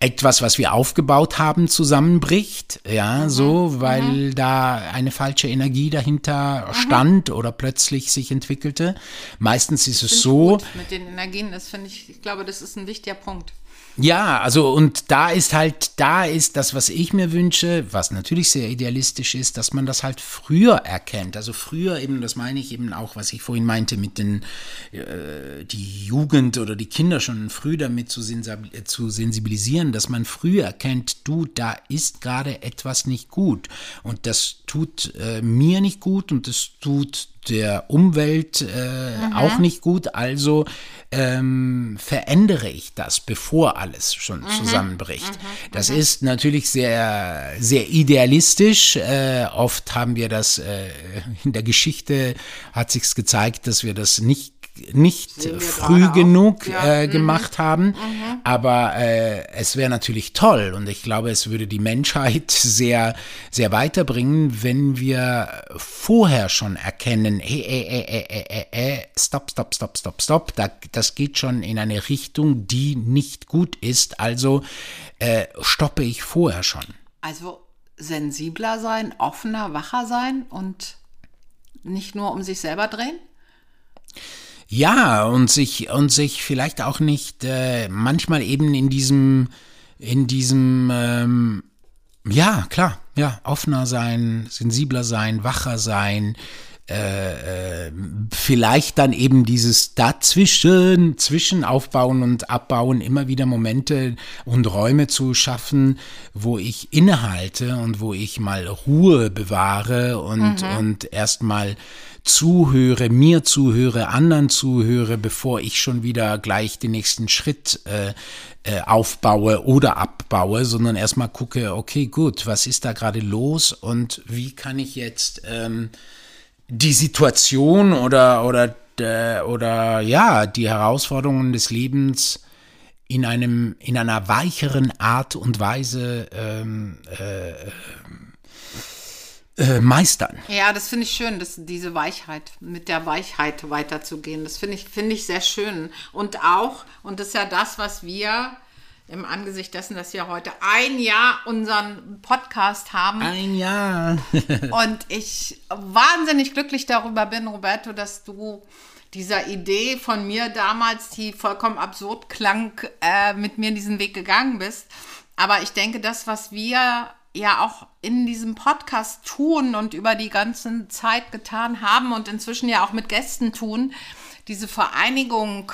etwas, was wir aufgebaut haben, zusammenbricht, ja, mhm. so, weil mhm. da eine falsche Energie dahinter mhm. stand oder plötzlich sich entwickelte. Meistens ist es so. Mit den Energien, das finde ich, ich glaube, das ist ein wichtiger Punkt. Ja, also und da ist halt, da ist das, was ich mir wünsche, was natürlich sehr idealistisch ist, dass man das halt früher erkennt. Also früher eben, das meine ich eben auch, was ich vorhin meinte, mit den äh, die Jugend oder die Kinder schon früh damit zu, zu sensibilisieren, dass man früher erkennt, du, da ist gerade etwas nicht gut und das tut äh, mir nicht gut und das tut der Umwelt äh, mhm. auch nicht gut. Also ähm, verändere ich das, bevor alles schon mhm. zusammenbricht. Mhm. Das mhm. ist natürlich sehr, sehr idealistisch. Äh, oft haben wir das äh, in der Geschichte hat sich's gezeigt, dass wir das nicht nicht früh genug ja. äh, mhm. gemacht haben. Mhm. Aber äh, es wäre natürlich toll und ich glaube, es würde die Menschheit sehr, sehr weiterbringen, wenn wir vorher schon erkennen, hey, äh, äh, äh, äh, äh, stopp, stopp, stopp, stopp, stopp, da, das geht schon in eine Richtung, die nicht gut ist. Also äh, stoppe ich vorher schon. Also sensibler sein, offener, wacher sein und nicht nur um sich selber drehen? Ja, und sich, und sich vielleicht auch nicht äh, manchmal eben in diesem, in diesem, ähm, ja, klar, ja, offener sein, sensibler sein, wacher sein, äh, äh, vielleicht dann eben dieses dazwischen, zwischen Aufbauen und Abbauen immer wieder Momente und Räume zu schaffen, wo ich innehalte und wo ich mal Ruhe bewahre und, mhm. und erstmal zuhöre, mir zuhöre, anderen zuhöre, bevor ich schon wieder gleich den nächsten Schritt äh, äh, aufbaue oder abbaue, sondern erstmal gucke, okay, gut, was ist da gerade los und wie kann ich jetzt ähm, die Situation oder oder äh, oder ja die Herausforderungen des Lebens in einem in einer weicheren Art und Weise ähm, äh, äh, meistern. Ja, das finde ich schön, dass diese Weichheit, mit der Weichheit weiterzugehen. Das finde ich, finde ich sehr schön. Und auch, und das ist ja das, was wir im Angesicht dessen, dass wir heute ein Jahr unseren Podcast haben. Ein Jahr. und ich wahnsinnig glücklich darüber bin, Roberto, dass du dieser Idee von mir damals, die vollkommen absurd klang, äh, mit mir diesen Weg gegangen bist. Aber ich denke, das, was wir ja auch in diesem Podcast tun und über die ganze Zeit getan haben und inzwischen ja auch mit Gästen tun, diese Vereinigung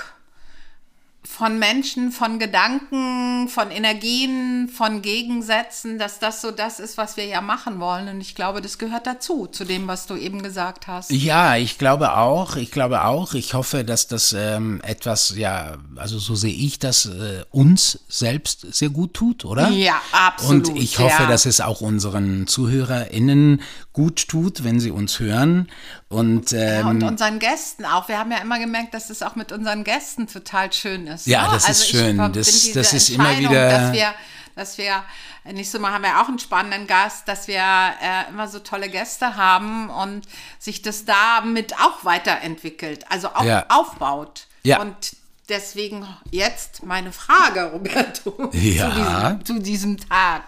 von Menschen, von Gedanken, von Energien, von Gegensätzen, dass das so das ist, was wir ja machen wollen. Und ich glaube, das gehört dazu, zu dem, was du eben gesagt hast. Ja, ich glaube auch. Ich glaube auch. Ich hoffe, dass das ähm, etwas, ja, also so sehe ich das, äh, uns selbst sehr gut tut, oder? Ja, absolut. Und ich hoffe, ja. dass es auch unseren ZuhörerInnen gut tut, wenn sie uns hören. Und, ähm, ja, und unseren Gästen auch. Wir haben ja immer gemerkt, dass es auch mit unseren Gästen total schön ist. Ja, ne? das ist also schön. Ich Das- das, das ist immer wieder- Dass wir, dass wir, nächstes Mal haben wir auch einen spannenden Gast, dass wir äh, immer so tolle Gäste haben und sich das damit auch weiterentwickelt, also auch Ja. aufbaut. Ja. Und deswegen jetzt meine Frage, Roberto, Ja. zu, diesem, zu diesem Tag.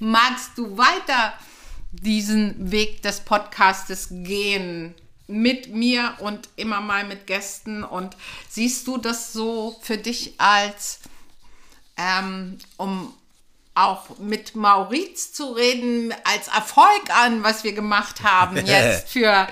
Magst du weiter diesen Weg des Podcastes gehen? Mit mir und immer mal mit Gästen. Und siehst du das so für dich als, ähm, um auch mit Mauriz zu reden, als Erfolg an, was wir gemacht haben jetzt für,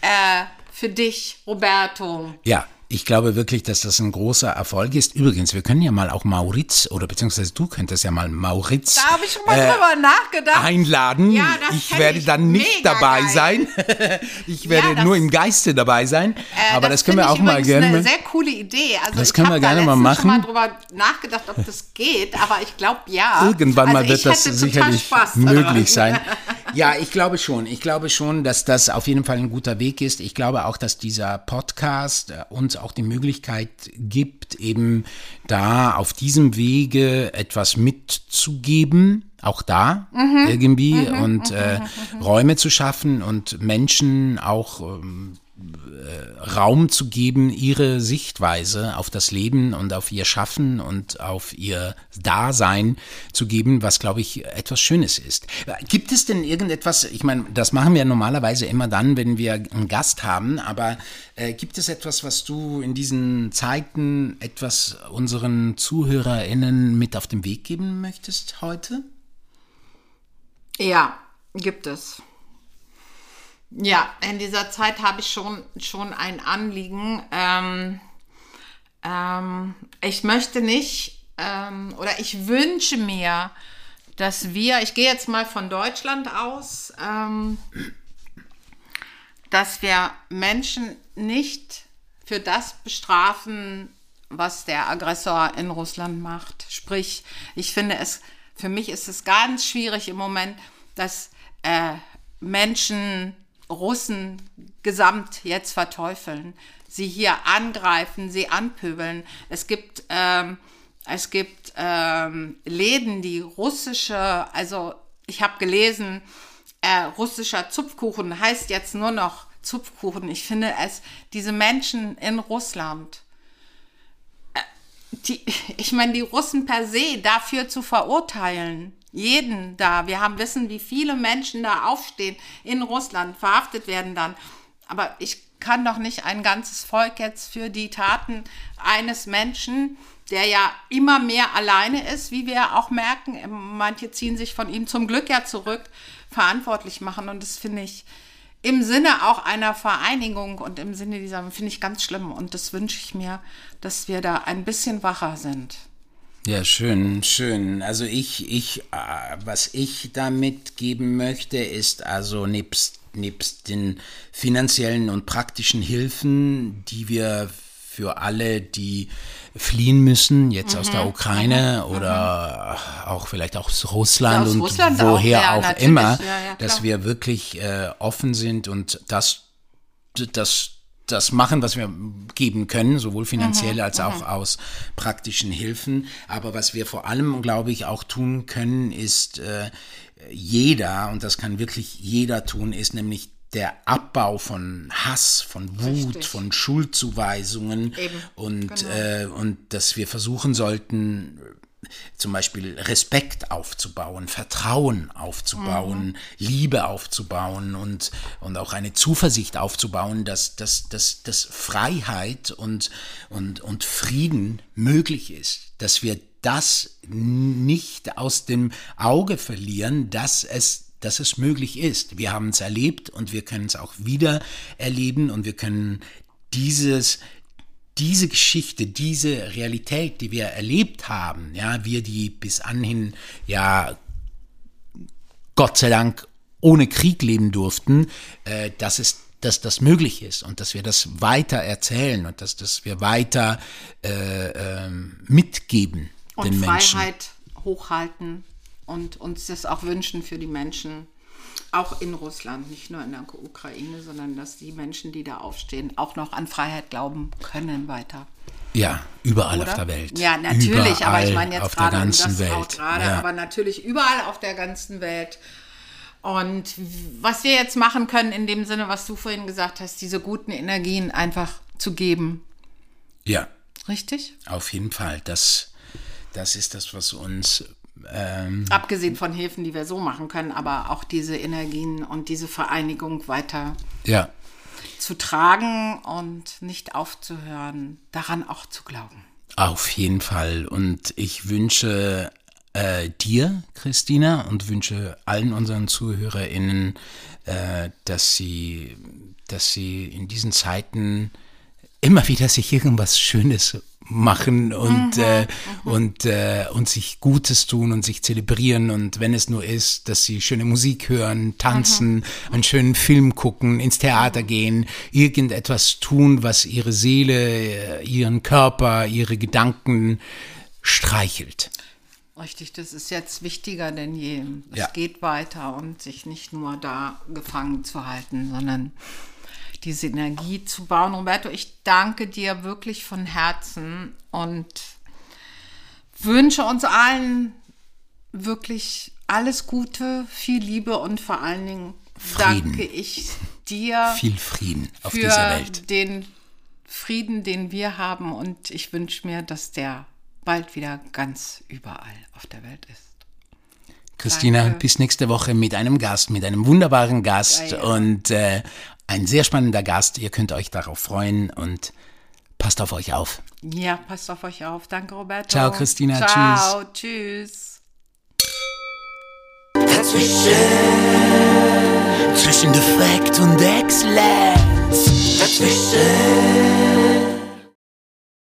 äh, für dich, Roberto? Ja, ich glaube wirklich, dass das ein großer Erfolg ist. Übrigens, wir können ja mal auch Mauritz, oder beziehungsweise du könntest ja mal Mauritz Da habe ich schon mal äh, drüber nachgedacht. einladen. Ja, das ich werde ich dann nicht dabei geil. sein. ich werde Ja, das- nur im Geiste dabei sein. Äh, Aber das, können wir auch ich mal gerne. eine sehr coole Idee. Also Das ich können wir gerne mal letztens schon mal machen. drüber nachgedacht, ob das geht, aber ich glaube ja. Irgendwann mal also wird ich das sicherlich möglich sein. Ja, ich glaube schon. Ich glaube schon, dass das auf jeden Fall ein guter Weg ist. Ich glaube auch, dass dieser Podcast äh, uns auch die Möglichkeit gibt, eben da auf diesem Wege etwas mitzugeben. Auch da Mhm. irgendwie und äh, Räume zu schaffen und Menschen auch ähm, Raum zu geben, ihre Sichtweise auf das Leben und auf ihr Schaffen und auf ihr Dasein zu geben, was, glaube ich, etwas Schönes ist. Gibt es denn irgendetwas, ich meine, das machen wir normalerweise immer dann, wenn wir einen Gast haben, aber äh, gibt es etwas, was du in diesen Zeiten etwas unseren ZuhörerInnen mit auf den Weg geben möchtest heute? Ja, gibt es. Ja, in dieser Zeit habe ich schon, schon ein Anliegen. Ähm, ähm, ich möchte nicht ähm, oder ich wünsche mir, dass wir, ich gehe jetzt mal von Deutschland aus, ähm, dass wir Menschen nicht für das bestrafen, was der Aggressor in Russland macht. Sprich, ich finde es, für mich ist es ganz schwierig im Moment, dass äh, Menschen Russen gesamt jetzt verteufeln, sie hier angreifen, sie anpöbeln. Es gibt, ähm, es gibt ähm, Läden, die russische, also ich habe gelesen, äh, russischer Zupfkuchen heißt jetzt nur noch Zupfkuchen. Ich finde es, diese Menschen in Russland, äh, die, ich meine, die Russen per se dafür zu verurteilen, jeden da. Wir haben wissen, wie viele Menschen da aufstehen in Russland, verhaftet werden dann. Aber ich kann doch nicht ein ganzes Volk jetzt für die Taten eines Menschen, der ja immer mehr alleine ist, wie wir auch merken, manche ziehen sich von ihm zum Glück ja zurück, verantwortlich machen. Und das finde ich im Sinne auch einer Vereinigung und im Sinne dieser, finde ich ganz schlimm. Und das wünsche ich mir, dass wir da ein bisschen wacher sind. Ja, schön, schön. Also ich, ich, äh, was ich damit geben möchte, ist also nebst, nebst den finanziellen und praktischen Hilfen, die wir für alle, die fliehen müssen, jetzt aus der Ukraine oder auch vielleicht auch aus Russland aus und Russland woher auch, ja, auch immer, Ja, ja, dass wir wirklich äh, offen sind und das, das, das machen, was wir geben können, sowohl finanziell Mhm, als auch aus praktischen Hilfen. Aber was wir vor allem, glaube ich, auch tun können, ist äh, jeder, und das kann wirklich jeder tun, ist nämlich der Abbau von Hass, von Wut, Richtig. von Schuldzuweisungen Eben, und, genau. äh, und dass wir versuchen sollten, zum Beispiel Respekt aufzubauen, Vertrauen aufzubauen, Mhm. Liebe aufzubauen und, und auch eine Zuversicht aufzubauen, dass, dass, dass, dass Freiheit und, und, und Frieden möglich ist, dass wir das nicht aus dem Auge verlieren, dass es dass es möglich ist. Wir haben es erlebt und wir können es auch wieder erleben und wir können dieses diese Geschichte, diese Realität, die wir erlebt haben, ja, wir die bis anhin ja Gott sei Dank ohne Krieg leben durften, äh, dass es dass das möglich ist und dass wir das weiter erzählen und dass, dass wir weiter äh, äh, mitgeben und den Menschen. Freiheit hochhalten und uns das auch wünschen für die Menschen, auch in Russland, nicht nur in der Ukraine, sondern dass die Menschen, die da aufstehen, auch noch an Freiheit glauben können weiter. Ja, überall Oder? auf der Welt. Ja, natürlich, überall aber ich meine jetzt auf der gerade um ganzen das Welt. auch gerade, ja. aber natürlich überall auf der ganzen Welt. Und was wir jetzt machen können, in dem Sinne, was du vorhin gesagt hast, diese guten Energien einfach zu geben. ja, Richtig? auf jeden Fall. Das, das ist das, was uns ähm, Abgesehen von Hilfen, die wir so machen können, aber auch diese Energien und diese Vereinigung weiter ja, zu tragen und nicht aufzuhören, daran auch zu glauben. Auf jeden Fall. Und ich wünsche äh, dir, Christina, und wünsche allen unseren ZuhörerInnen, äh, dass sie, dass sie in diesen Zeiten immer wieder sich irgendwas Schönes machen und, äh, und, äh, und sich Gutes tun und sich zelebrieren und wenn es nur ist, dass sie schöne Musik hören, tanzen, einen schönen Film gucken, ins Theater gehen, irgendetwas tun, was ihre Seele, äh, ihren Körper, ihre Gedanken streichelt. Richtig, das ist jetzt wichtiger denn je. Es Ja. geht weiter und sich nicht nur da gefangen zu halten, sondern diese Energie zu bauen. Roberto, ich danke dir wirklich von Herzen und wünsche uns allen wirklich alles Gute, viel Liebe und vor allen Dingen Frieden. danke ich dir Viel Frieden auf für dieser Welt. den Frieden, den wir haben und ich wünsche mir, dass der bald wieder ganz überall auf der Welt ist. Christina, Danke. bis nächste Woche mit einem Gast, mit einem wunderbaren Gast Ja, ja. und äh, ein sehr spannender Gast. Ihr könnt euch darauf freuen und passt auf euch auf. Ja, passt auf euch auf. Danke, Roberto. Ciao, Christina. Ciao, tschüss. Dazwischen, zwischen Defekt und Exzellenz. Dazwischen,